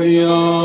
Hallelujah.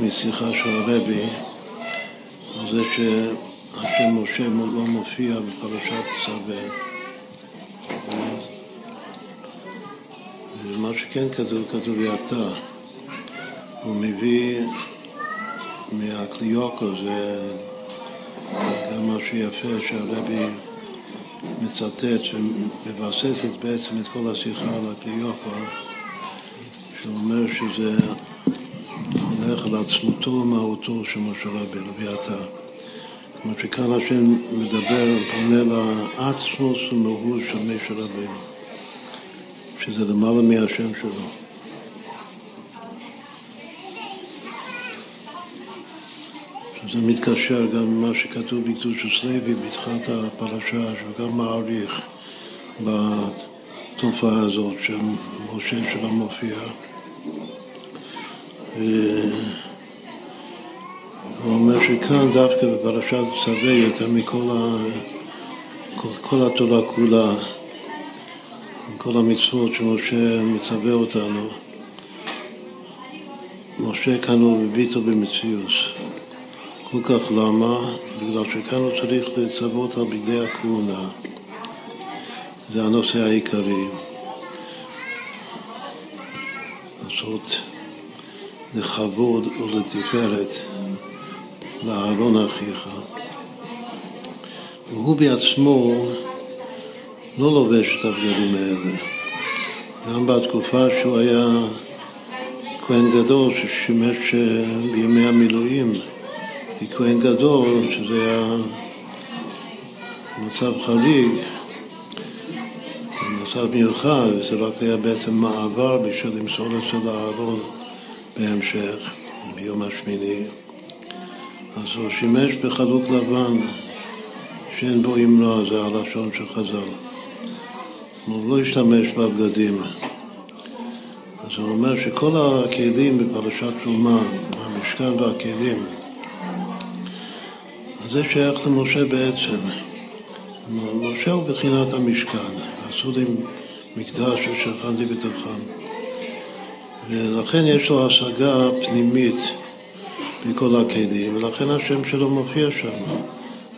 משיחה של הרבי על זה שהשם משה לא מופיע בפרשת צווה. ומה שכן כתוב, כתוב יתה. הוא מביא מהקליוקו, זה גם מה שיפה שהרבי מצטט, שמבססת בעצם את כל השיחה על הקליוקו. שאומר שזה על עצמותו ומהותו של משה רבינו ואתה. זאת אומרת שכאן השם מדבר, פונה לעצמוס ומהות של משה רבינו, שזה למעלה מהשם שלו. שזה מתקשר גם עם מה שכתוב בקדוש לוי בתחילת הפרשה, שהוא גם מעריך בתופעה הזאת של משה שלא מופיע. והוא אומר שכאן דווקא בפרשת צווה יותר מכל ה... כל, כל התורה כולה, כל המצוות שמשה מצווה אותנו, משה כאן הוא בביטו במציאות. כל כך למה? בגלל שכאן הוא צריך לצוות על בגדי הכהונה. זה הנושא העיקרי. לעשות לכבוד ולתפארת לאהרון אחיך. והוא בעצמו לא לובש את הבגדים האלה. גם בתקופה שהוא היה כהן גדול ששימש אה, בימי המילואים ככהן גדול, שזה היה מצב חריג, מצב מיוחד, וזה רק היה בעצם מעבר בשביל למסור אצל אהרון בהמשך, ביום השמיני, אז הוא שימש בחלוק לבן שאין בו אמרה, זה הלשון של חז"ל. הוא לא השתמש בבגדים. אז הוא אומר שכל הכלים בפרשת תרומה, המשכן והכלים, אז זה שייך למשה בעצם. משה הוא בחינת המשכן, עשו לי מקדש ושכנתי בתוכם. ולכן יש לו השגה פנימית בכל הכלים, ולכן השם שלו מופיע שם.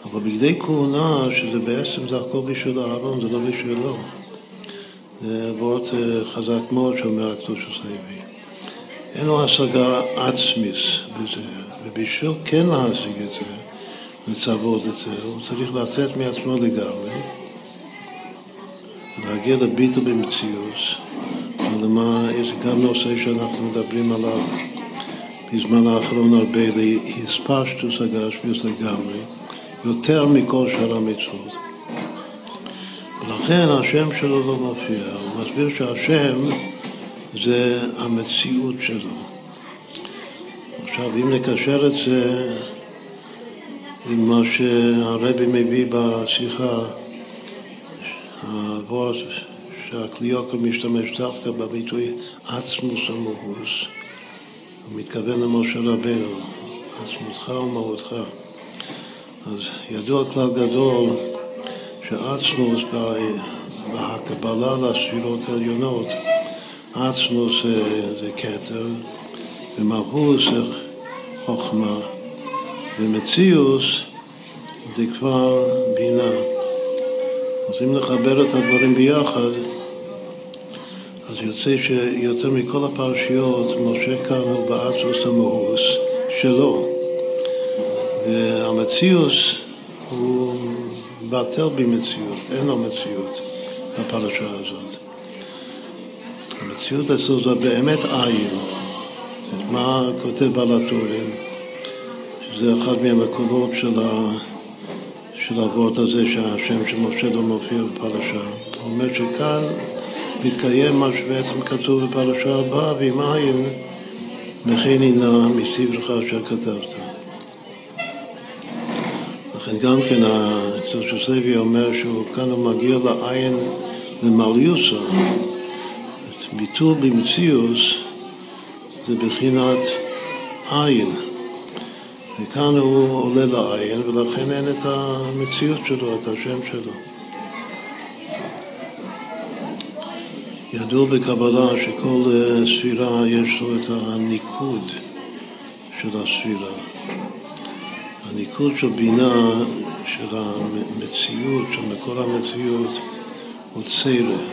אבל בגדי כהונה, שזה בעצם זה הכל בשביל אהרון, זה לא בשבילו. זה וורט אה, חזק מאוד שאומר הקדוש לוי. אין לו השגה עצמיס בזה, ובשביל כן להשיג את זה, לצוות את זה, הוא צריך לצאת מעצמו לגמרי, להגיע לביטל במציאות. למה, יש גם נושא שאנחנו מדברים עליו בזמן האחרון הרבה, להספשטוס הגשמיוס לגמרי, יותר מכל שאר המצוות. ולכן השם שלו לא מופיע, הוא מסביר שהשם זה המציאות שלו. עכשיו, אם נקשר את זה עם מה שהרבי מביא בשיחה, הוורס שהקליוקל משתמש דווקא בביטוי עצמוס המהוס. הוא מתכוון למשה רבנו, עצמותך ומהותך. אז ידוע כלל גדול שעצמוס בהקבלה לספירות העליונות, עצמוס זה כתר ומהוס זה חוכמה ומציאוס זה כבר בינה. אז אם נחבר את הדברים ביחד, יוצא שיותר מכל הפרשיות, משה כאן הוא באצוס המאוס שלו, והמציאוס הוא בטל במציאות, אין לו מציאות בפרשה הזאת. המציאות אצלו זה באמת עין. מה כותב בעל הטורים? שזה אחד מהמקורות של, ה... של הוורט הזה שהשם של משה לא מופיע בפרשה. הוא אומר שכאן מתקיים מה שבעצם כתוב בפרשה הבאה, ועם עין וכן הנה מספרך אשר כתבת. לכן גם כן הסוססבי אומר שהוא כאן הוא מגיע לעין למליוסה. ביטול במציאוס זה בחינת עין. וכאן הוא עולה לעין ולכן אין את המציאות שלו, את השם שלו. ידוע בקבלה שכל אה, ספירה יש לו את הניקוד של הספירה. הניקוד של בינה, של המציאות, של מקור המציאות, הוא צרה.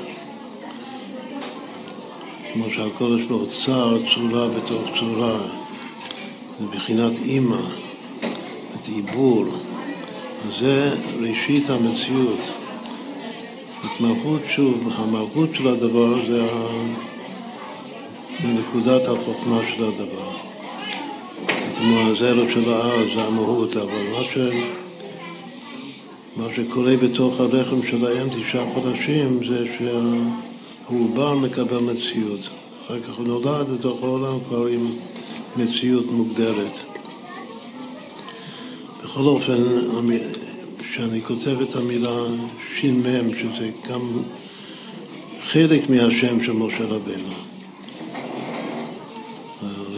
כמו שהקודש ברוך צר צורה בתוך צורה, זה בחינת אימא, את עיבור. זה ראשית המציאות. התמחות, שוב, המהות של הדבר זה, ה... זה נקודת החוכמה של הדבר. כמו הזרע של הארץ, זה המהות, אבל מה, ש... מה שקורה בתוך הרחם של האם תשעה חודשים זה שהעובר מקבל מציאות. אחר כך הוא נולד לתוך העולם כבר עם מציאות מוגדרת. בכל אופן, כשאני כותב את המילה ש"מ, שזה גם חלק מהשם של משה רבנו.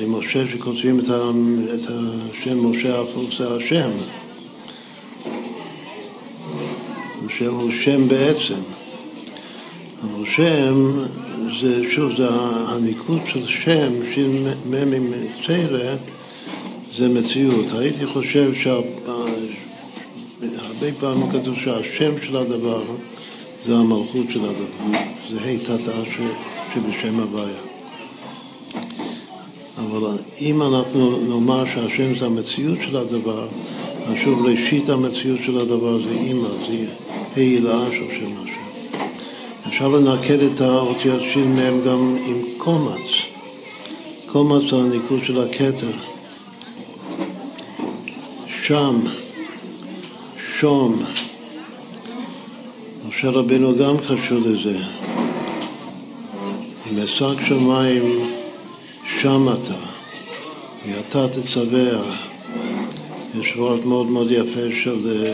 למשה שכותבים את השם משה הפוך זה השם, שהוא שם בעצם. אבל שם זה, שוב, זה הניקוד של שם, מ' עם צרע, זה מציאות. הייתי חושב שה... הרבה פעמים כתוב שהשם של הדבר זה המלכות של הדבר, זה ה' תתא שבשם הוויה. אבל אם אנחנו נאמר שהשם זה המציאות של הדבר, אז שוב ראשית המציאות של הדבר זה אימא, זה ה' הילאה של שם השם. אפשר לנקד את האותיות שין מהם גם עם קומץ. קומץ זה הניקוד של הכתר. שם שום. משה רבינו גם קשור לזה. אם אשק שמיים שם אתה, ואתה תצווה. יש וורט מאוד מאוד יפה של,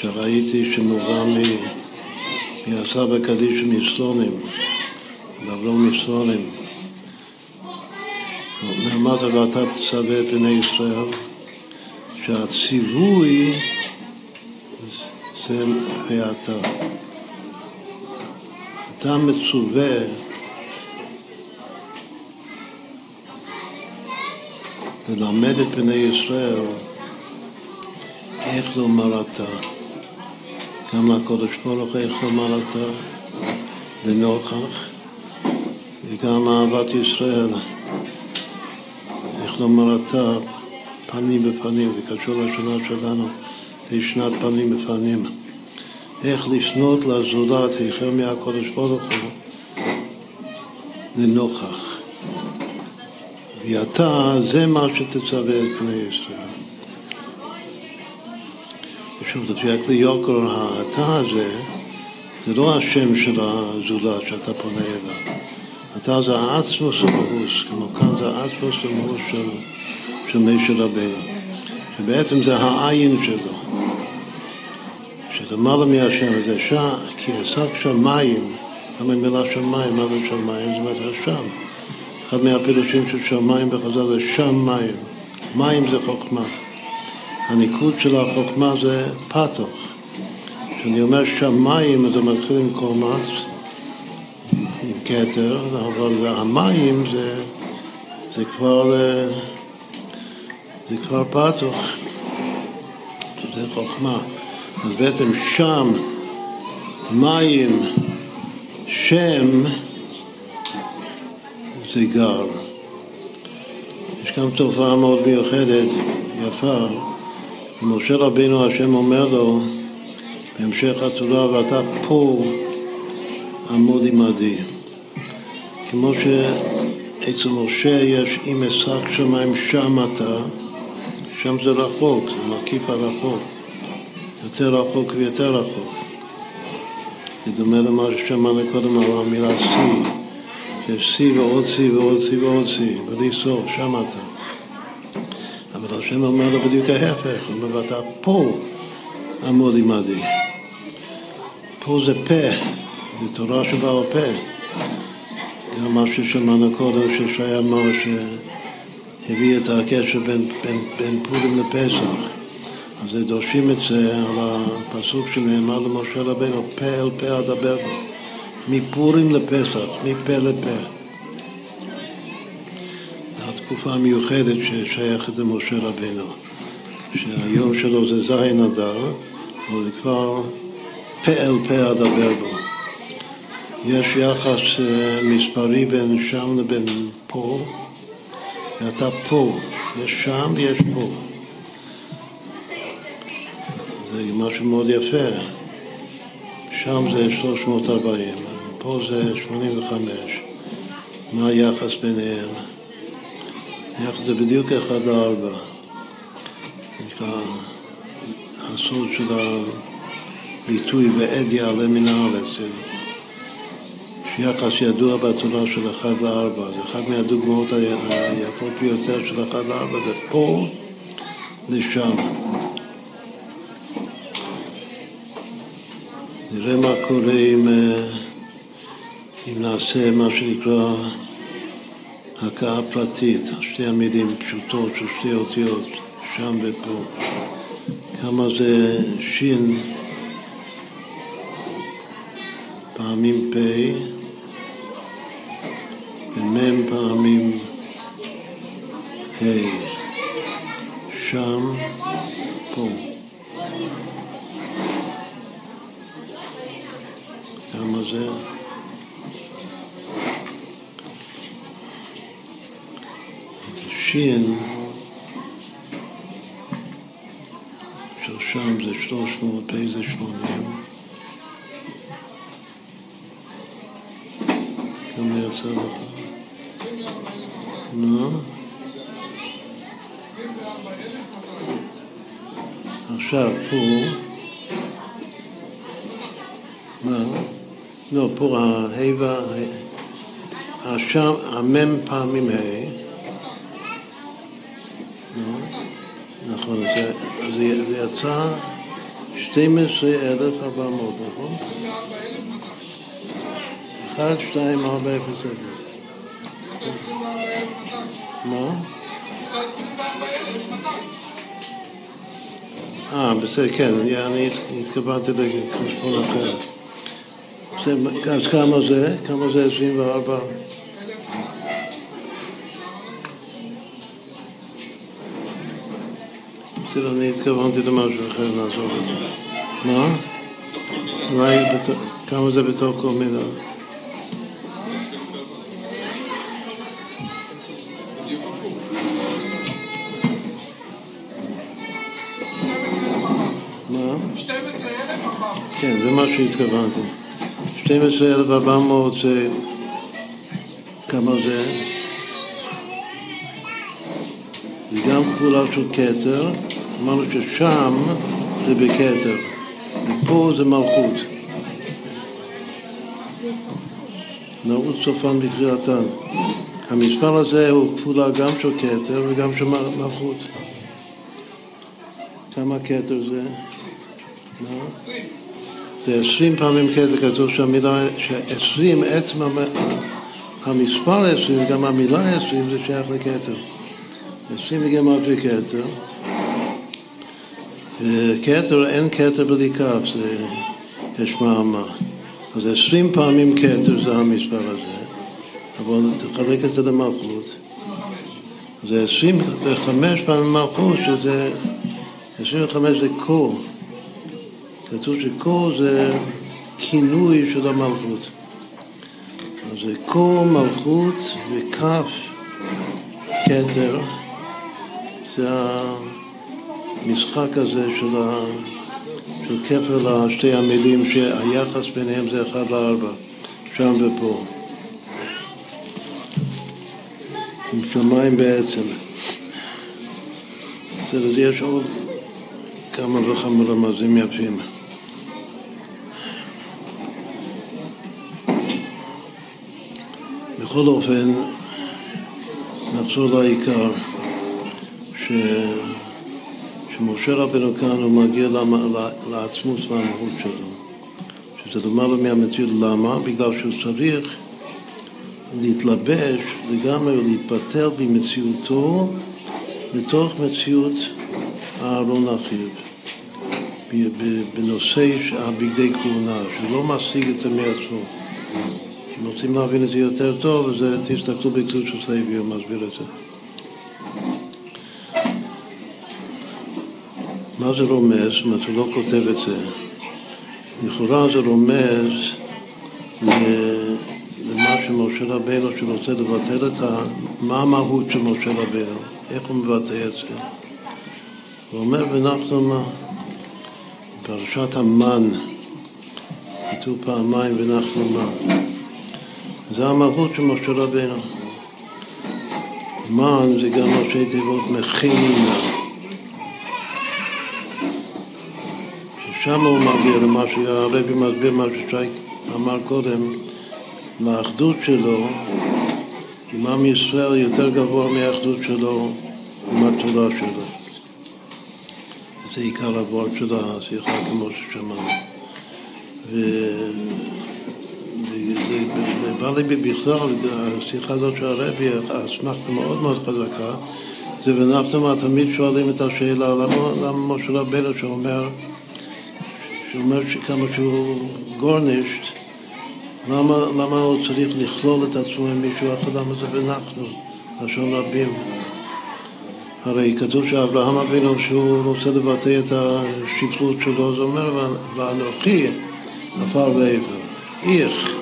שראיתי שמובא מהסבא קדיש מסלונים, באברום מסלונים. אמרת ואתה תצווה את בני ישראל, שהציווי זה ואתה. אתה מצווה ללמד את בני ישראל איך לומר אתה. גם לקודש ברוך איך לומר אתה לנוכח וגם אהבת ישראל איך לומר אתה פנים בפנים, זה קשור לשנה שלנו, זה שנת פנים בפנים. איך לפנות לזולת, החל מהקודש ברוך הוא, לנוכח. ואתה, זה מה שתצווה את בני ישראל. ושוב, לפי הכלי יוקר, האתה הזה, זה לא השם של הזולת שאתה פונה אליו. אתה זה האצמוס המאוס, כמו כאן זה האצמוס המאוס של, של רבינו, שבעצם זה העין שלו. למעלה מהשם, זה שם, כי עסק שמיים, גם המילה שמיים, מה זה שמיים? זה אומר השם. אחד מהפירושים של שמיים בחז"ל זה שם מים. מים זה חוכמה. הניקוד של החוכמה זה פתוח. כשאני אומר שמיים, אז זה מתחיל עם קומץ, עם כתר, אבל המים זה, זה כבר, זה כבר פתוח. זה חוכמה. אז בעצם שם, מים, שם, זה גר. יש גם תופעה מאוד מיוחדת, יפה, משה רבינו השם אומר לו בהמשך התורה, ואתה פה עמוד עמדי. כמו שאצל משה יש אם אשק שמיים שם אתה, שם זה רחוק, זה מקיף הרחוק, יותר רחוק ויותר רחוק. זה דומה למה ששמענו קודם על המילה שיא, יש שיא ועוד שיא ועוד שיא ועוד שיא, בלי סוף, שם אתה. אבל השם אומר לו בדיוק ההפך, הוא אומר, ואתה פה עמוד עמדי. פה זה פה, זה תורה שבעל פה. גם מה ששמענו קודם, ששי אמר שהביא את הקשר בין, בין, בין פורים לפסח. אז דורשים את זה על הפסוק שנאמר למשה רבנו, פה אל פה אדבר בו. מפורים לפסח, מפה לפה. התקופה המיוחדת ששייכת למשה רבנו, שהיום שלו זה זין אדר, אבל כבר פה אל פה אדבר בו. יש יחס אה, מספרי בין שם לבין פה, ואתה פה, יש שם ויש פה. זה משהו מאוד יפה. שם זה 340, פה זה 85. מה היחס ביניהם? היחס זה בדיוק אחד לארבע. נקרא הסוד של הביטוי ועד יעלה מן הארץ. יחס ידוע בתורה של אחד לארבע. זה אחת מהדוגמאות היפות ביותר של אחד לארבע, זה פה לשם. נראה מה קורה אם, אה, אם נעשה מה שנקרא הכאה פרטית, שתי המילים פשוטות של שתי אותיות, שם ופה. כמה זה שין פעמים פה ומ"ם פעמים ה', שם, פה. כמה זה? שין של שם זה שלוש מאות, פה זה שמונים. כמה יצא לך? נו? עכשיו פה, מה? לא, פה הה' והשם, המם פעמים ה', נכון, זה, זה יצא 12,400, נכון? 1, 2, 4, 0, 0. מה? אה, בסדר, כן, אני התכוונתי לחשבון אחר. אז כמה זה? כמה זה 24? בסדר, אני התכוונתי למשהו אחר, לעזוב את זה. מה? אולי כמה זה בתור כל מילה? כן, זה מה שהתכוונתי. 12,400 זה... כמה זה? זה גם כפולה של כתר, אמרנו ששם זה בכתר, ופה זה מלכות. נעוץ סופן בתחילתן. המספר הזה הוא כפולה גם של כתר וגם של מלכות. כמה כתר זה? מה? זה עשרים פעמים כתר, כתוב שהמילה, שעשרים, עצם המספר עשרים, גם המילה עשרים זה שייך לכתר. עשרים בגמטרי כתר. כתר, אין כתר בלי כף, זה יש מאמה. אז עשרים פעמים כתר זה המספר הזה, אבל תחלק את זה למלכות. זה עשרים וחמש פעמים מלכות, שזה עשרים וחמש זה קור. כתוב שקור זה כינוי של המלכות. אז זה קור מלכות וכף כתר, זה המשחק הזה של, ה... של כפל שתי המילים שהיחס ביניהם זה אחד לארבע, שם ופה. עם שמיים בעצם. בסדר, יש עוד כמה וכמה רמזים יפים. בכל אופן, נחזור לעיקר, ש... שמשה רבנו כאן הוא מגיע לעצמות והמהות שלו, שזה למעלה מהמציאות. למה? בגלל שהוא צריך להתלבש לגמרי ולהתפטר במציאותו לתוך מציאות אהרון אחיו, בנושא הבגדי כהונה, שהוא לא משיג את זה מעצמו. אם רוצים להבין את זה יותר טוב, אז תסתכלו בקדוש הסייבי, הוא מסביר את זה. מה זה רומז? זאת אומרת, הוא לא כותב את זה. לכאורה זה רומז למה שמשה רבנו, שרוצה לבטל את ה... מה המהות של משה רבנו, איך הוא מבטא את זה. הוא אומר, ואנחנו מה? פרשת המן, כתוב פעמיים, ונחנו מה? זה המהות של משה רבנו. מן זה גם ראשי תיבות מכינה. שם הוא מגיע למה שהרבי מסביר, מה ששי אמר קודם, לאחדות שלו עם עם ישראל יותר גבוה מהאחדות שלו עם התורה שלו. זה עיקר הוורד של השיחה כמו ששמענו. ובא לי בכלל, השיחה הזאת של הרבי, האסמכתה מאוד מאוד חזקה, זה ואנחנו תמיד שואלים את השאלה, למה, למה משה רבנו שאומר, שאומר שכמה שהוא גורנישט, למה, למה הוא צריך לכלול את עצמו עם מישהו אחר? למה זה ואנחנו, לשון רבים? הרי כתוב שאברהם אבינו, שהוא רוצה לבטא את השפלות שלו, זה אומר, ואנוכי עפר ואיבר, איך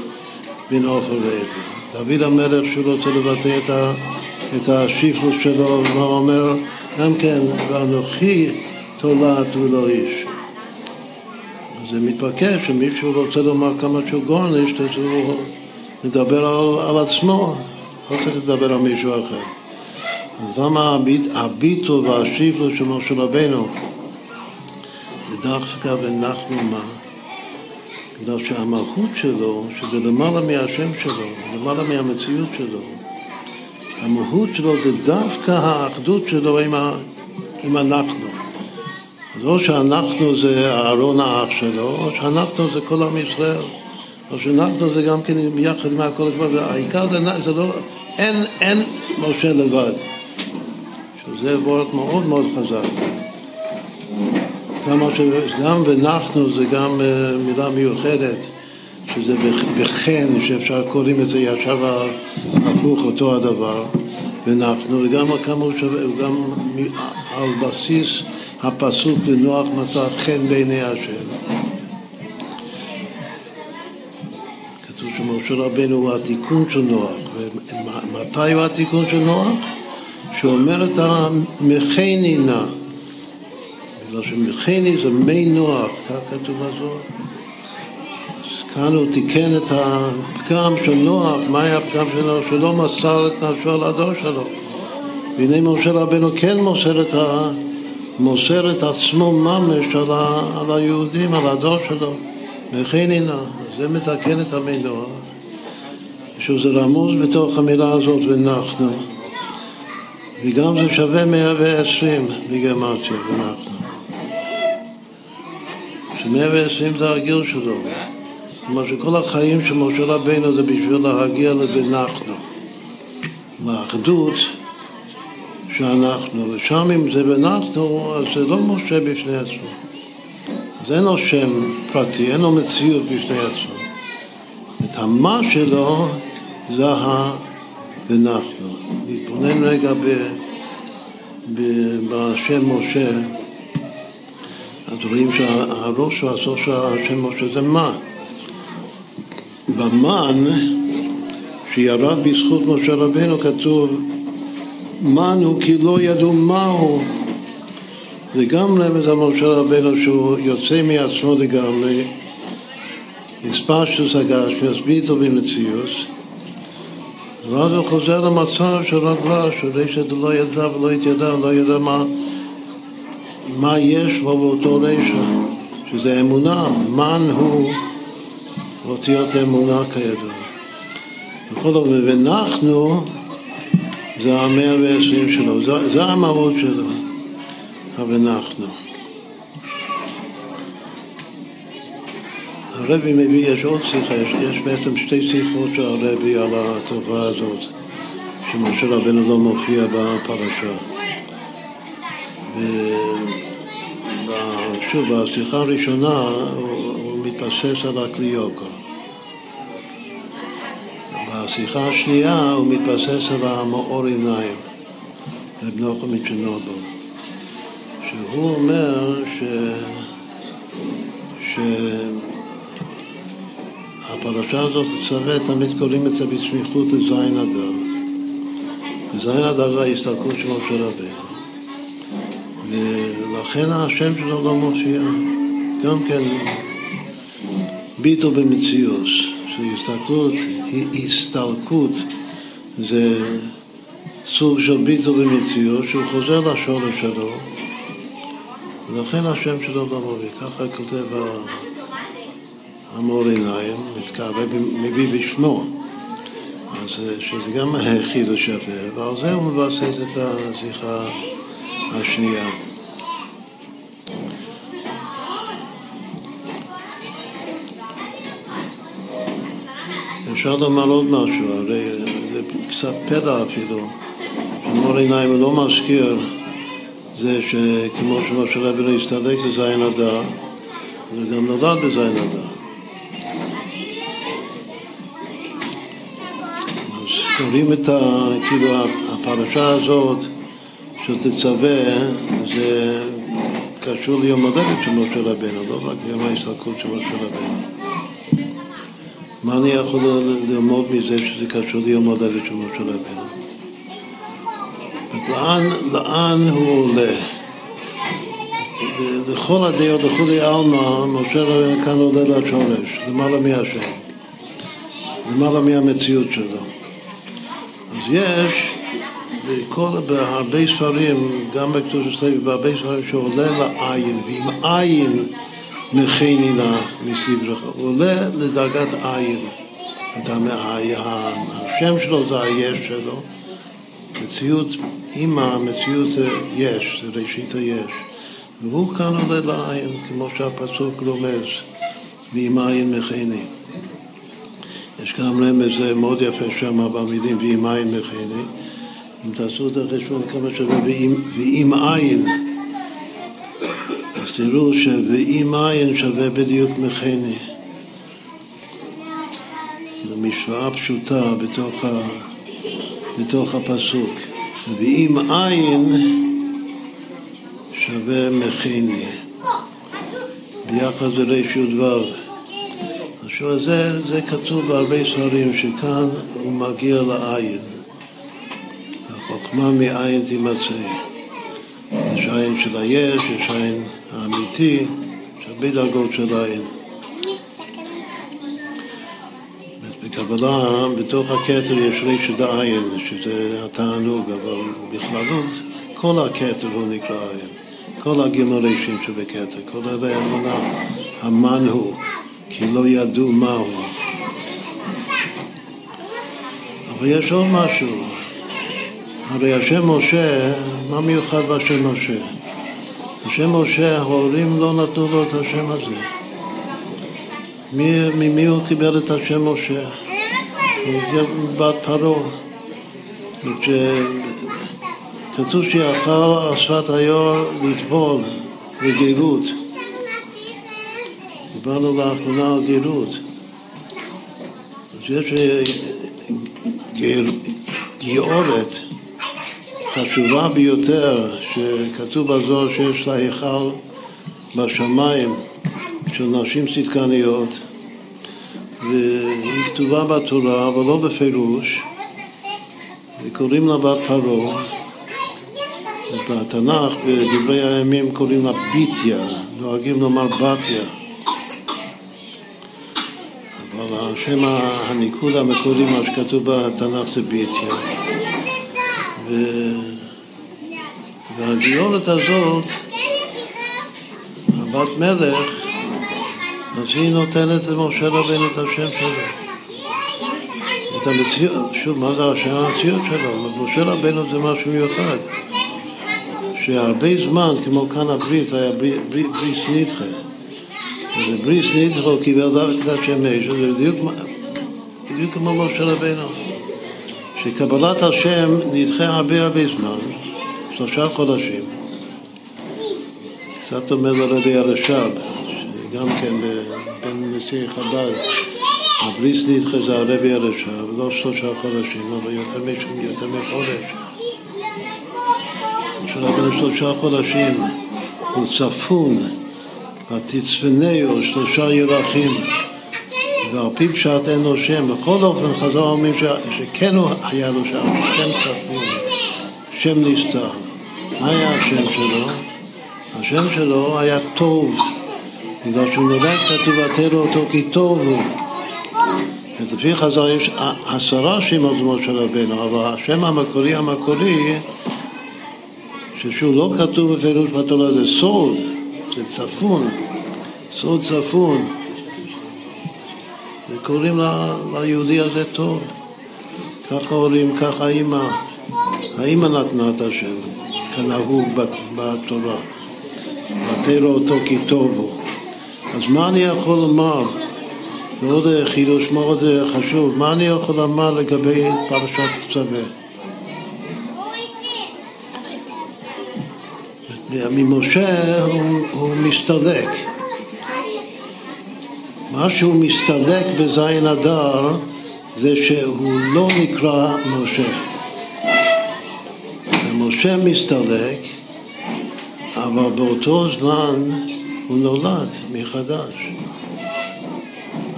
בין עופר ואיבר. דוד המלך, שהוא רוצה לבטא את, את השפלות שלו, הוא אומר? גם כן, ואנוכי תולעת ולא איש. זה מתבקש שמישהו רוצה לומר כמה שהוא גורנישט, אז הוא מדבר על, על עצמו, לא צריך לדבר על מישהו אחר. אז למה הביטול והשיפלו של משה רבנו זה דווקא ונחנו מה? בגלל שהמלכות שלו, שזה למעלה מהשם שלו, למעלה מהמציאות שלו, המהות שלו זה דווקא האחדות שלו עם, ה, עם אנחנו. אז או שאנחנו זה אהרון האח שלו, או שאנחנו זה כל עם ישראל, או שאנחנו זה גם כן יחד עם הכל השבוע, והעיקר זה, זה לא, אין, אין משה לבד, שזה וורד מאוד מאוד חזק. כמה שגם ונחנו זה גם אה, מילה מיוחדת, שזה בחן, שאפשר קוראים את זה ישר הפוך אותו הדבר, ונחנו, וגם כמה הוא שווה, גם על בסיס הפסוק ונוח מצא חן בעיני השם. כתוב שמשה רבנו הוא התיקון של נוח, ומתי הוא התיקון של נוח? שאומר את המכני נא, בגלל שמכני זה מי נוח, כך כתוב בזוהר. כאן הוא תיקן את הפגם של נוח, מה היה הפגם של נוח? שלא מסר את נפשו על הדור שלו. והנה משה רבנו כן מוסר את ה... מוסר את עצמו ממש על, ה, על היהודים, על הדור שלו, וכן הנה, זה מתקן את המנוע, שזה רמוז בתוך המילה הזאת, ונחנו, וגם זה שווה 120 בגרמציה, ונחנו. ש-120 זה הגיל שלו. כלומר שכל החיים של משה רבינו זה בשביל להגיע ל"ונחנו", לאחדות שאנחנו, ושם אם זה ואנחנו, אז זה לא משה בפני עצמו. אז אין לו שם פרטי, אין לו מציאות בפני עצמו. את המה שלו זה ה... ונחנו. להתבונן רגע ב... ב... בשם משה, אז רואים שהראש והסוף של השם משה זה מה. במן שירד בזכות משה רבנו כתוב מנו כי לא ידעו מהו. זה גם רמז על משה רבנו שהוא יוצא מעצמו לגמרי הספשטוס הגשמי, הסביטו במציאוס. ואז הוא חוזר למצב של רגלה, של רשע לא ידע ולא התיידע, לא ידע מה, מה יש בו באותו רשע, שזה אמונה, מן הוא אותיות אמונה כידוע. בכל אופן, ואנחנו זה המאה ועשרים שלו, זה, זה המהות שלו, ה"ונחנו". הרבי מביא, יש עוד שיחה, יש, יש בעצם שתי שיחות של הרבי על התופעה הזאת, שמשה רבנו לא מופיע בפרשה. ושוב, בשיחה הראשונה הוא, הוא מתבסס על הכלי. בשיחה השנייה הוא מתבסס על המאור עיניים, רב נוחם מצ'נובו, שהוא אומר ש... ש... הפרשה הזאת תצווה, תמיד קוראים את זה בסמיכות לזין אדר. וזין אדר זה ההסתלקות של משה רבנו. ולכן השם שלו לא מופיע. גם כן ביטו במציאוס, שהסתלקות היא הסתלקות, זה סוג של ביטו במציאוס, שהוא חוזר לשורש שלו, ולכן השם שלו לא מופיע. ככה כותב המור עיניים, מתקרב, מביא בשמו. אז שזה גם חידוש יפה, ועל זה הוא מבסס את השיחה השנייה. אפשר לומר עוד משהו, הרי זה קצת פדע אפילו, שמור עיניים לא מזכיר זה שכמו שמשה רבינו הסתלק בזין הדר, זה גם נולד בזין הדר. קוראים את ה... כאילו הפרשה הזאת שתצווה זה קשור ליום הולדת של משה רבנו, לא רק ליום ההסתלקות של משה רבנו. מה אני יכול ללמוד מזה שזה קשור ליום הולדת של משה רבנו? לאן, לאן הוא עולה? לכל הדעות, לכולי עלמא, משה רבנו כאן עולה לשורש, למעלה מהשם, למעלה מהמציאות שלו. יש בכל, בהרבה ספרים, גם בקדוש ספרים, בהרבה ספרים שעולה לעין, ואם עין מכני לה מסברך, הוא עולה לדרגת עין. השם שלו זה היש שלו, מציאות, עם המציאות יש, זה ראשית היש. והוא כאן עולה לעין, כמו שהפסוק רומז, ועם עין מכני. יש גם רמז מאוד יפה שם במילים ואם עין מכני. אם תעשו את החשבון כמה שווה ואם עין, תראו ש"ואם עין" שווה בדיוק מכני. זו משוואה פשוטה בתוך, ה, בתוך הפסוק. ואם עין שווה מכני. ביחד זה רי"ו. עכשיו זה, זה כתוב בהרבה ספרים שכאן הוא מגיע לעין. החוכמה מעין תימצא. יש עין של היש, יש עין האמיתי, יש הרבה דרגות של עין. בקבלה, בתוך הכתר יש רשת העין, שזה התענוג, אבל בכללות כל הכתר הוא נקרא עין. כל הגימורים שבכתר, כל אלה אמונה, המן הוא. כי לא ידעו מהו. אבל יש עוד משהו. הרי השם משה, מה מיוחד בשם משה? השם משה, ההורים לא נתנו לו את השם הזה. ממי הוא קיבל את השם משה? בת פרעה. כתוב שיכל שפת היור לטבול בגרות. דיברנו לאחרונה על גירות. אז יש אה, גיר, גיורת חשובה ביותר, שכתוב בזוהר שיש לה היכל בשמיים של נשים צדקניות, והיא כתובה בתורה, אבל לא בפירוש, וקוראים לה בת פרעה. בתנ"ך, בדברי הימים קוראים לה ביטיה, נוהגים לומר בתיה. אבל השם הניקוד המקורי, מה שכתוב בתנ"ך זה ביטיה. ו... והגיורת הזאת, הבת מלך, אז היא נותנת למשה רבנו את השם שלו. את המציאות, שוב, מה זה השם המציאות שלו? משה רבנו זה משהו מיוחד. שהרבה זמן, כמו כאן הברית, היה ברית סניטחה. ובברית סניטחה הוא קיבל דווקא את השם משה, זה בדיוק כמו משה רבנו. שקבלת השם נדחה הרבה הרבה זמן, שלושה חודשים. קצת אומר לרבי הרש"ב, שגם כן בין נשיא חב"ד, הבריס נדחה זה הרבי הרש"ב, לא שלושה חודשים, אבל יותר מחודש. של רבנו שלושה חודשים הוא צפון, ותצפנהו שלושה ירחים ועל פי פשט אין לו שם. בכל אופן חזר אומרים שכן היה לו שם, שם צפון, שם נסתר. מה היה השם שלו? השם שלו היה טוב, בגלל שהוא נולד כתוב ותרא אותו כי טוב הוא. ולפי חזר יש עשרה שמות למשה רבנו, אבל השם המקורי המקורי ששוב לא כתוב בפירוש בתורה, זה סוד, זה צפון, סוד צפון. וקוראים ליהודי הזה טוב. ככה הורים, ככה האימא, האימא נתנה את השם, כנהוג בתורה. ותרא אותו כי טוב הוא. אז מה אני יכול לומר? זה עוד חידוש מאוד חשוב. מה אני יכול לומר לגבי פרשת צווה? ממשה הוא, הוא מסתלק. מה שהוא מסתלק בזין אדר זה שהוא לא נקרא משה. ומשה מסתלק, אבל באותו זמן הוא נולד מחדש.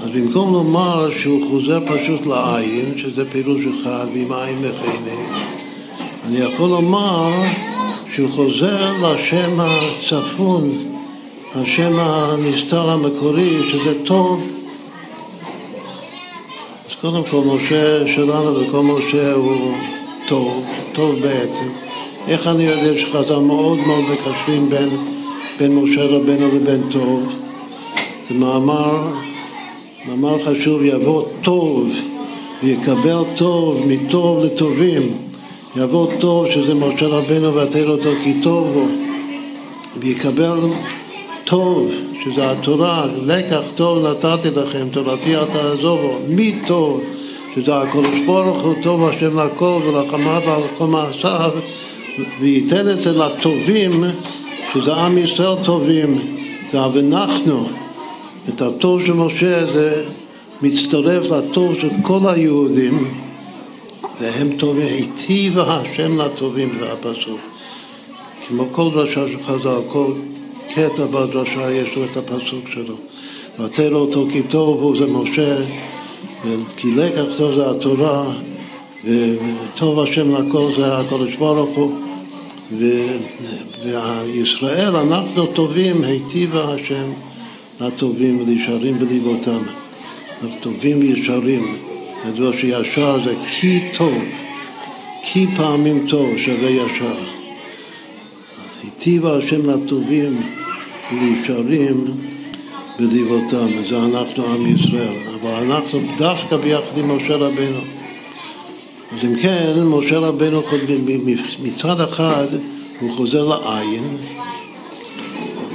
אז במקום לומר שהוא חוזר פשוט לעין, שזה פירוש אחד, ועם עין מכני, אני יכול לומר שהוא חוזר לשם הצפון, השם הנסתר המקורי, שזה טוב. אז קודם כל משה שלנו וכל משה הוא טוב, טוב בעצם. איך אני יודע שחז"ל מאוד מאוד מקשרים בין, בין משה רבנו לבין טוב? זה מאמר, מאמר חשוב, יבוא טוב ויקבל טוב מטוב לטובים. יבוא טוב, שזה משה רבנו ותל אותו כי טוב בו, ויקבל טוב, שזה התורה, לקח טוב נתתי לכם, תורתי אל תעזובו, מי טוב, שזה הקדוש ברוך הוא טוב השם לכל ולחמה ועל כל מעשיו, וייתן את זה לטובים, שזה עם ישראל טובים, זה ואנחנו, את הטוב של משה זה מצטרף לטוב של כל היהודים והם טובים, היטיב השם לטובים, זה הפסוק. כמו כל דרשה של חז"ל, כל קטע בדרשה יש לו את הפסוק שלו. ותרא אותו כי טוב הוא זה משה, וכי לקח טוב זה התורה, וטוב השם לכל זה הקדוש ברוך הוא. וישראל, אנחנו טובים, היטיב השם לטובים ולישרים בליבותם. אנחנו טובים וישרים. ידוע שישר זה כי טוב, כי פעמים טוב שווה ישר. היטיב השם לטובים ולישרים בדיבותם, וזה אנחנו עם ישראל, אבל אנחנו דווקא ביחד עם משה רבנו. אז אם כן, משה רבנו מצד אחד הוא חוזר לעין,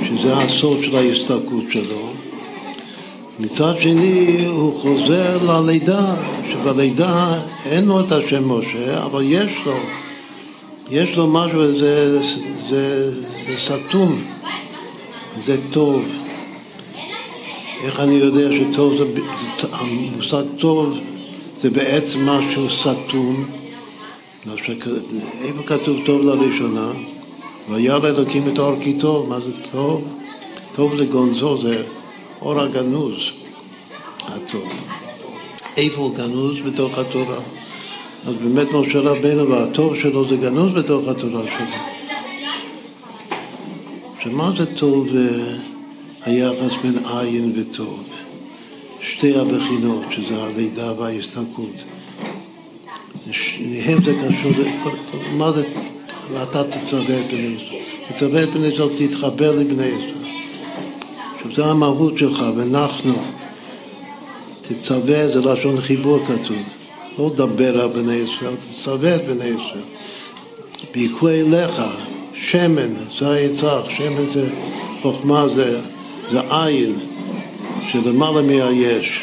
שזה הסוד של ההסתלקות שלו, מצד שני הוא חוזר ללידה, שבלידה אין לו את השם משה, אבל יש לו, יש לו משהו, זה, זה, זה סתום, זה טוב. איך אני יודע שטוב זה המושג טוב זה בעצם משהו סתום? איפה כתוב טוב לראשונה? וירא אלוקים את האור כי טוב, מה זה טוב? טוב זה גונזו, זה אור הגנוז הטוב. איפה הוא גנוז בתוך התורה. אז באמת משה רבנו והטוב שלו זה גנוז בתוך התורה שלו. שמה זה טוב היחס בין עין וטוב? שתי הבחינות, שזה הלידה וההסתלקות. שניהם זה קשור, מה זה, ואתה תצווה את בני ישראל. תצווה את בני ישראל, תתחבר לבני ישראל. עכשיו, זו המהות שלך, ואנחנו, תצווה, זה לשון חיבור כתוב. לא דבר על בני ישראל, תצווה את בני ישראל. ויקחו אליך שמן, זה היצח, שמן זה חוכמה, זה, זה עין, שלמעלה מהיש,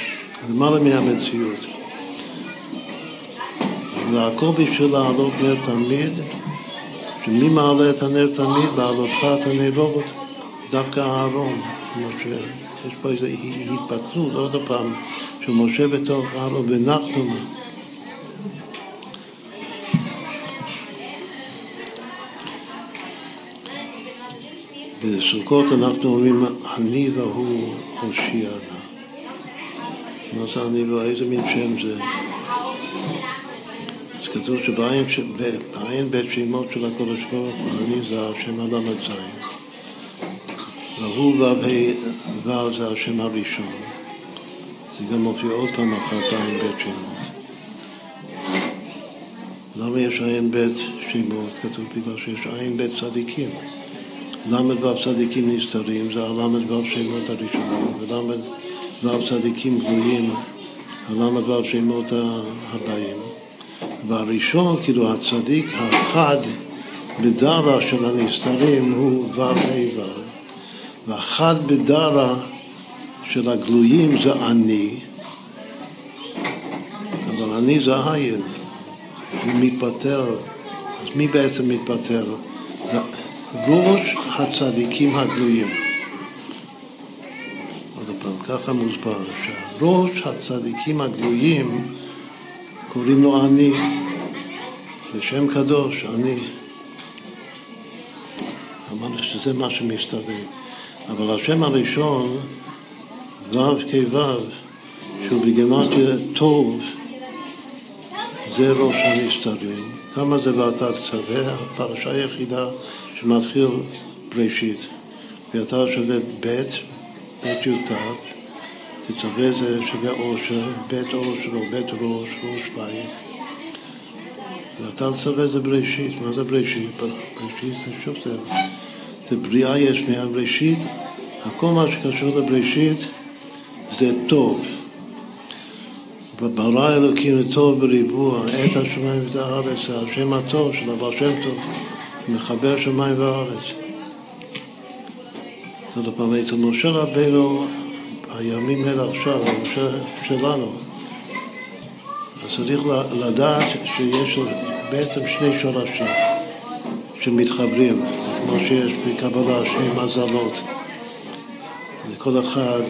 למעלה מהמציאות. והכל בשביל לעלות נר תמיד, שמי מעלה את הנר תמיד? בעלותך את הנרות, דווקא אהרון, כמו שיש פה איזו התפתלות, עוד פעם, של משה בתוך אהרון ונחתומה. בסוכות אנחנו אומרים, אני והוא הושיענה. מה זה אני והוא? איזה מין שם זה? אז כתוב שבעין בית שמות של הקודש ברוך הוא, אני זה השם הל"ז. והוא ו"ו זה השם הראשון. זה גם מופיע עוד פעם אחת בעין בית שמות. למה יש עין בית שמות? כתוב בגלל שיש עין בית צדיקים. ל"ו צדיקים נסתרים, זה הל"ו שמות הראשונים, ול"ו צדיקים גלויים, הל"ו שמות הבאים. והראשון, כאילו הצדיק החד בדרה של הנסתרים הוא ו"ו ה' ו"ו, והחד בדרה של הגלויים זה אני, אבל אני זה עין, הוא מתפטר. אז מי בעצם מתפטר? ראש הצדיקים הגלויים. עוד פעם, ככה מוסבר, שהראש הצדיקים הגלויים קוראים לו אני, בשם קדוש, אני. אמרנו שזה מה שמסתדר. אבל השם הראשון, ו' כו', שהוא בגימטריה טוב, זה ראש הנסתרים. כמה זה ואתה תצווה? הפרשה היחידה שמתחיל בראשית, ואתה שווה ב', ב' י"ת, תצווה זה שווה עושר, ב' עושר או ב' ראש, ראש בית. ואתה תצווה זה בראשית, מה זה בראשית? בראשית זה שוב זה, זה בריאה יש מהבראשית, הכל מה שקשור לבראשית זה טוב. וברא אלוקים טוב בריבוע, את השמיים ואת הארץ, השם הטוב של הבעל שם טוב. מחבר שמיים וארץ. זאת אומרת, אצל משה רבינו, הימים האלה עכשיו, משה שלנו, אז צריך לדעת שיש בעצם שני שורשים שמתחברים, זה כמו שיש בקבלה שני מזלות. לכל אחד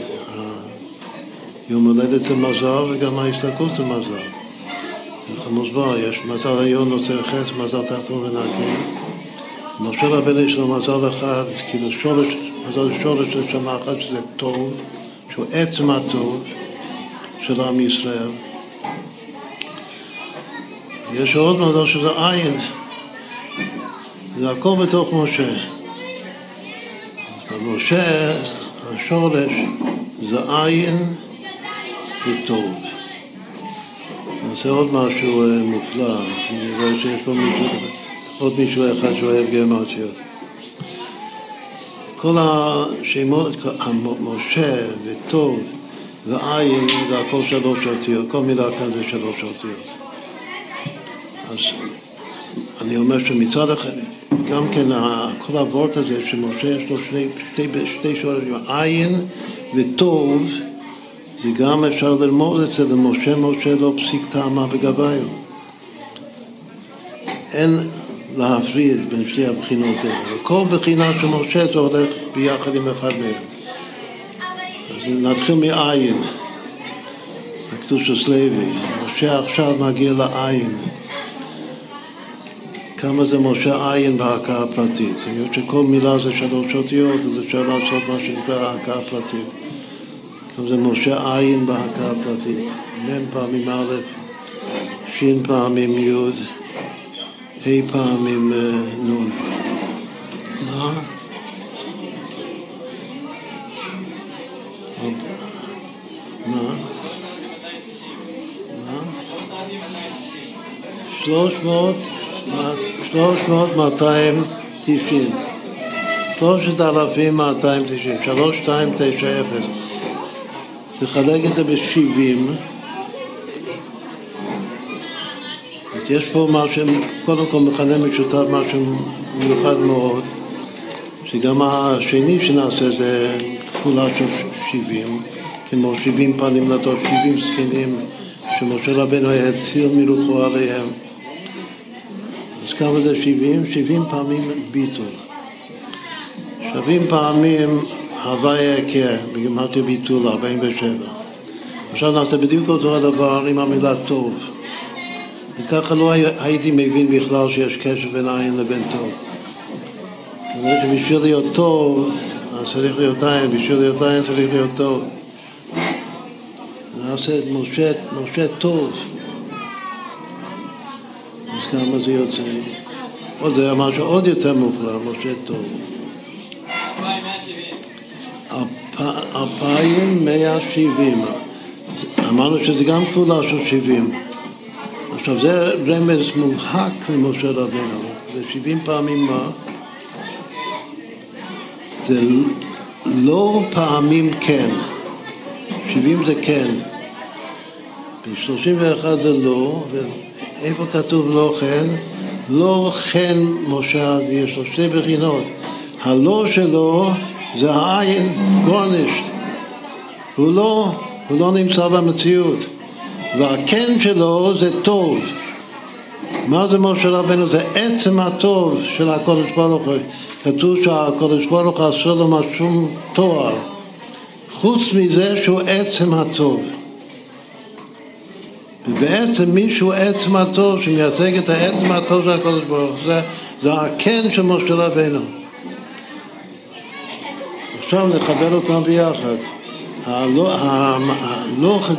יום הולדת זה מזל וגם ההסתכלות זה מזל. ככה מוסבר, יש מזל היום נוצר חץ, מזל תחתון ונקי. משה רבנו יש לו מזל אחד, כאילו שורש, מזל שורש של שמה אחת שזה טוב, שהוא עצם הטוב של עם ישראל. יש עוד מזל שזה עין, זה הכל בתוך משה. במשה השורש זה עין וטוב. נעשה עוד משהו אה, מופלא, אני רואה שיש פה מישהו... עוד מישהו אחד שאוהב גרמטיות. כל השמות, משה וטוב ועין זה הכל שלוש אותיות, כל מילה כאן זה שלוש אותיות. אז אני אומר שמצד אחד, גם כן כל הוורט הזה שמשה יש לו שני, שתי, שתי שורשים, עין וטוב, זה גם אפשר ללמוד את זה למשה משה לא פסיק טעמה בגביו. אין להפריד בין שתי הבחינות האלה. וכל בחינה של משה זה הולך ביחד עם אחד מהם. אז נתחיל מעין, הקדוש לוי. משה עכשיו מגיע לעין. כמה זה משה עין בהכאה פרטית. היות שכל מילה זה שלוש אותיות, אז אפשר לעשות מה שנקרא הכאה פרטית. זה משה עין בהכרה הפרטית, מ' פעמים א', ש' פעמים י', ה' פעמים אה, נ'. מה? מה? שלוש מאות, שלוש מאות מאתיים תשעים. שלושת אלפים מאתיים תשעים. שלוש, שתיים, תשע, אפס. תחלק את זה בשבעים. יש פה משהו, קודם כל מכנה משותף, משהו מיוחד מאוד, שגם השני שנעשה זה כפולה של שבעים, כמו שבעים פנים לטוב, שבעים זקנים שמשה רבנו היה הציל מרוחו עליהם. אז כמה זה שבעים? שבעים פעמים ביטול. שבעים פעמים הוויה יקה, בגימטריה ביטול, 47. עכשיו נעשה בדיוק אותו הדבר עם המילה טוב. וככה לא הייתי מבין בכלל שיש קשר בין עין לבין טוב. כנראה שבשביל להיות טוב, אז צריך להיות עין, בשביל להיות עין צריך להיות טוב. נעשה את משה, משה טוב. אז כמה זה יוצא? עוד זה משהו עוד יותר מופלא, משה טוב. אלפיים מאה שבעים. אמרנו שזה גם כפולה של שבעים. עכשיו זה רמז מובהק למשה רבינו. זה שבעים פעמים מה? זה לא פעמים כן. שבעים זה כן. ב-31 זה לא, ואיפה כתוב לא כן? לא כן משה, יש לו שתי בחינות. הלא שלו זה העין גורנישט. הוא לא, הוא לא נמצא במציאות. והכן שלו זה טוב. מה זה משה רבנו? זה עצם הטוב של הקודש ברוך הוא. כתוב שהקודש ברוך הוא עשו לו משום תואר. חוץ מזה שהוא עצם הטוב. ובעצם מישהו עצם הטוב שמייצג את העצם הטוב של הקודש ברוך הוא, זה, זה הכן של משה רבנו. עכשיו נחבר אותם ביחד.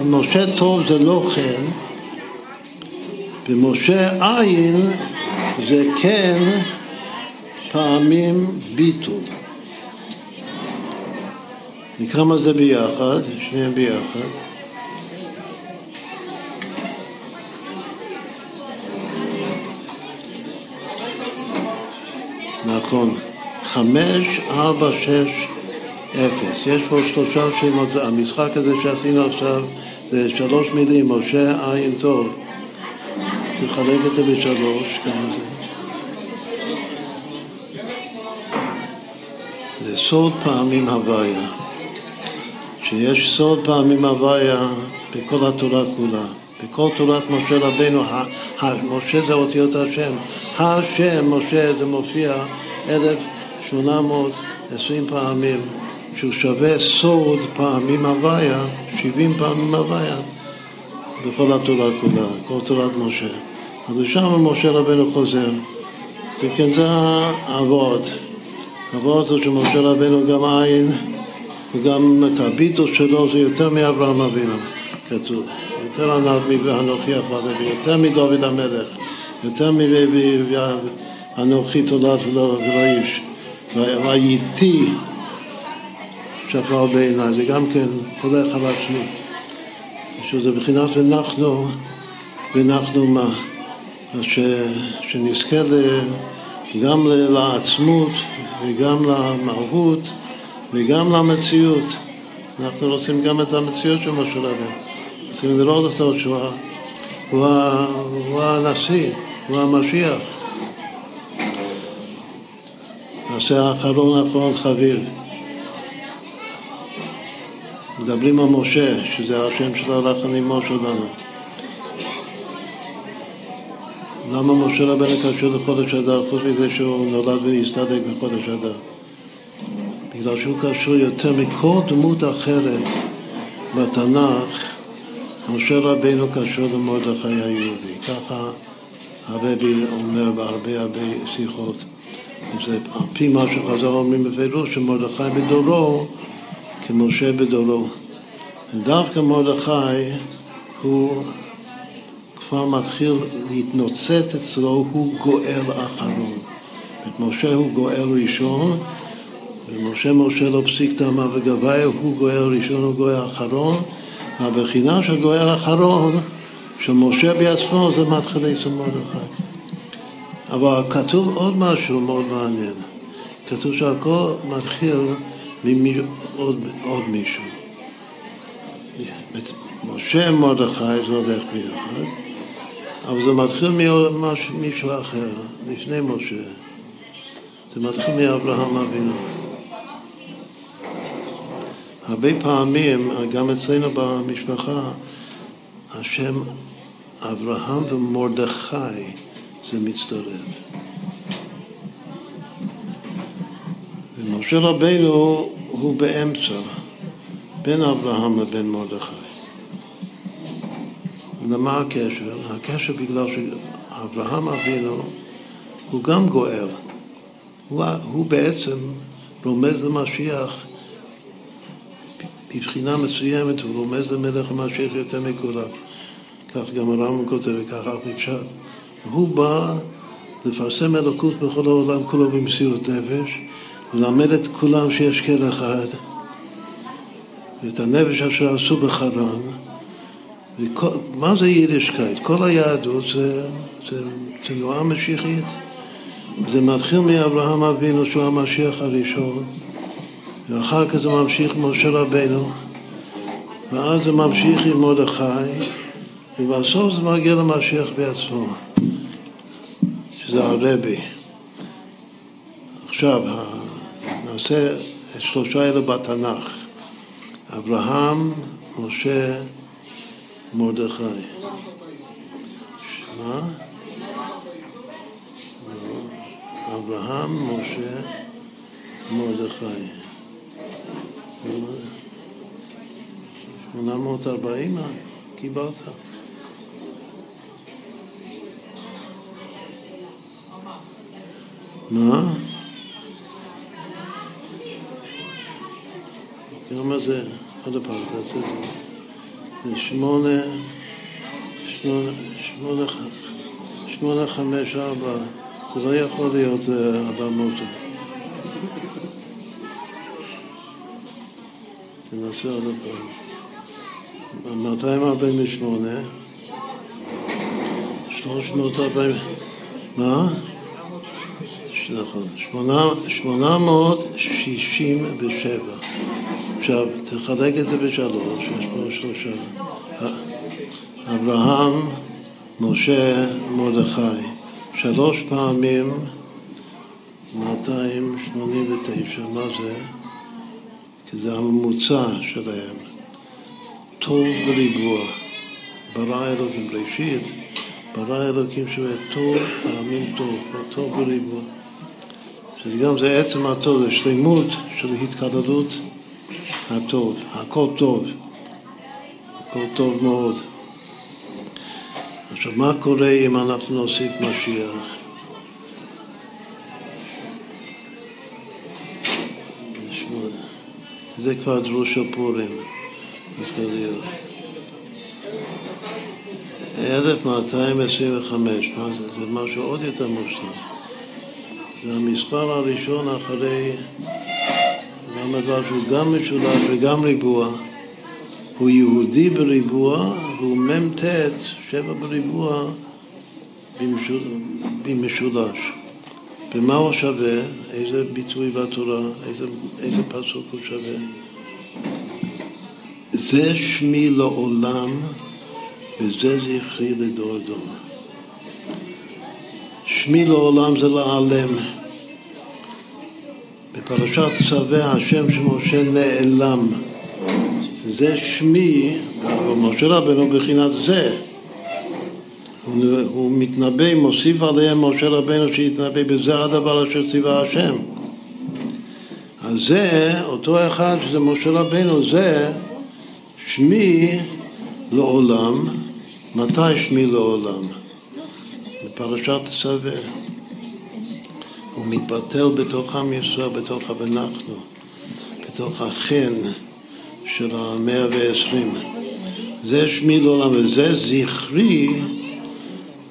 משה טוב זה לא חן, ומשה עין זה כן פעמים ביטול. נקרא מה זה ביחד, שניהם ביחד. נכון, חמש, ארבע, שש, אפס. יש פה שלושה שמות, המשחק הזה שעשינו עכשיו זה שלוש מילים, משה עין טוב. תחלק את זה בשלוש, כמה זה? זה סוד פעמים הוויה. שיש סוד פעמים הוויה בכל התורה כולה. בכל תורת משה רבנו, משה זה אותיות השם. השם, משה, זה מופיע 1820 פעמים. שהוא שווה סוד פעמים הוויה, 70 פעמים הוויה, בכל התורה כולה, כל תורת משה. אז לשם משה רבנו חוזר. זה כן, זה האבות. האבות הוא שמשה רבנו גם עין, וגם את הביטוס שלו זה יותר מאברהם אבינו, כתוב. יותר ענב מאנוכי עפר ויותר מדוד המלך, יותר מאנוכי תולד ולא איש. והייתי שחר בעיניי, זה גם כן הולך על עצמי. שזה בחינת ונחנו, ונחנו מה? אז ש, שנזכה גם לעצמות וגם למהות וגם למציאות. אנחנו רוצים גם את המציאות של משה רבנו. רוצים לראות אותו שהוא הוא, הוא הנשיא, הוא המשיח. נעשה האחרון אחרון חביב. מדברים על משה, שזה השם של הרחנימו שלנו. למה משה רבנו קשור לחודש אדר, חוץ מזה שהוא נולד והסתדק בחודש אדר? בגלל שהוא קשור יותר מכל דמות אחרת בתנ"ך, משה רבנו קשור למרדכי היהודי. ככה הרבי אומר בהרבה הרבה שיחות. זה על פי מה שחז"ל אומרים בפירוש, שמרדכי בדורו כמשה בדורו. דווקא מרדכי הוא כבר מתחיל להתנוצץ אצלו, הוא גואל אחרון. את משה הוא גואל ראשון, ומשה משה לא פסיק תמה וגביה, הוא גואל ראשון, הוא גואל אחרון. הבחינה של גואל אחרון, של משה בעצמו, זה מתחילי של מרדכי. אבל כתוב עוד משהו מאוד מעניין. כתוב שהכל מתחיל מעוד עוד מישהו. משה מרדכי זה הולך ביחד, אבל זה מתחיל ממישהו אחר, לפני משה. זה מתחיל מאברהם אבינו. הרבה פעמים, גם אצלנו במשפחה, השם אברהם ומרדכי זה מצטרף. ומשה רבינו הוא באמצע, בין אברהם לבין מרדכי. ומה הקשר? הקשר בגלל שאברהם אבינו הוא גם גואל. הוא, הוא בעצם רומז למשיח מבחינה מסוימת, הוא רומז למלך המשיח יותר מכולם. כך גם הרמב"ם כותב וכך אף מפשט. הוא בא לפרסם אלוקות בכל העולם כולו במסירות נפש, ללמד את כולם שיש כל אחד, ואת הנפש אשר עשו בחרן. וכל, מה זה יידישקייט? כל היהדות זה, זה תנועה משיחית. זה מתחיל מאברהם אבינו שהוא המשיח הראשון, ואחר כך זה ממשיך משה רבנו, ואז זה ממשיך עם מרדכי, ובסוף זה מגיע למשיח בעצמו, שזה הרבי. עכשיו, את שלושה אלה בתנ"ך, אברהם, משה, מרדכי. מה? אברהם, משה, מרדכי. 840 קיבלת? מה? כמה זה? עוד פעם, תעשה את זה. זה שמונה, שמונה, שמונה, שמונה, חמש, ארבע. זה לא יכול להיות אדם מוטו. תנסה עוד פעם. 248, 340, מה? נכון, 867. עכשיו, תחלק את זה בשלוש, יש פה שלושה. אברהם, משה, מרדכי. שלוש פעמים 289, מה זה? כי זה הממוצע שלהם. טוב בריבוע. ברא אלוקים ראשית, ברא אלוקים שווה טוב פעמים טוב, טוב בריבוע. שזה גם זה עצם הטוב, זה שלמות של התקללות הטוב, הכל טוב, הכל טוב מאוד. עכשיו, מה קורה אם אנחנו נוסיף משיח? זה כבר דרוש של פורים, צריך להיות. 1225, מה זה? זה משהו עוד יותר מושלם. זה המספר הראשון אחרי גם הדבר שהוא גם משולש וגם ריבוע. הוא יהודי בריבוע והוא מ"ט, שבע בריבוע במשולש. במה הוא שווה? איזה ביטוי בתורה? איזה, איזה פסוק הוא שווה? זה שמי לעולם וזה זכרי לדור דור. שמי לעולם זה לעלם. בפרשת צווה השם שמשה נעלם. זה שמי, אבל משה רבנו בחינת זה. הוא, הוא מתנבא, מוסיף עליהם משה רבנו שיתנבא בזה הדבר אשר ציווה השם. אז זה, אותו אחד שזה משה רבנו, זה שמי לעולם. מתי שמי לעולם? בפרשת צווה. הוא מתבטל בתוך עם ישראל, בתוך הבנחנו, בתוך החן. של המאה ועשרים. זה שמי לעולם וזה זכרי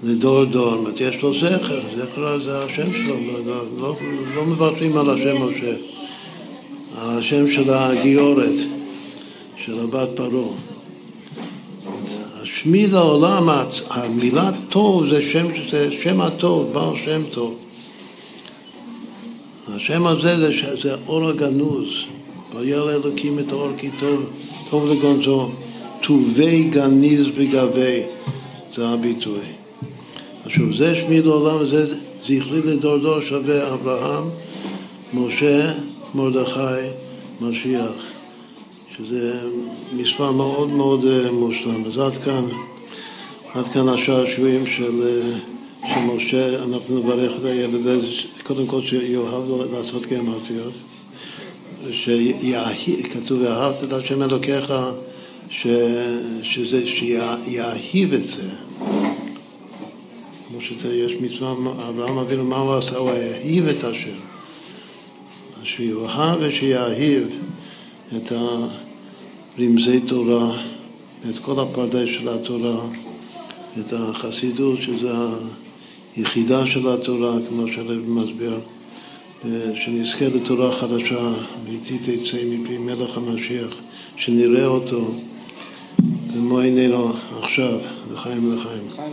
לדור דור. זאת אומרת, יש לו זכר, זכר זה השם שלו, לא, לא, לא, לא מוותרים על השם משה. השם של הגיורת, של הבת פרעה. השמי לעולם, המילה טוב זה שם, זה שם הטוב, בעל שם טוב. השם הזה זה, זה אור הגנוז, וירא אלוקים את האור כי טוב, טוב לגונזו, טובי גניז בגבי, זה הביטוי. עכשיו זה שמי לעולם, זה זכרי לדור דור שווה אברהם, משה, מרדכי, משיח, שזה מספר מאוד מאוד אה, מושלם. אז עד כאן, עד כאן השעשועים של, של משה, אנחנו נברך את הילד, קודם כל שיאהב לעשות גרמטיות, כתוב ואהבת את השם אלוקיך, שזה, שיאהיב את זה. כמו שיש מצווה, אברהם אבינו, מה הוא עשה? הוא האהיב את השם. שיאהב ושיאהיב את הרמזי תורה, את כל הפרדס של התורה, את החסידות, שזה היחידה של התורה, כמו שהרב מסביר, שנזכה לתורה חדשה, ואיתי תצא מפי מלך המשיח, שנראה אותו במו עינינו עכשיו, לחיים לחיים.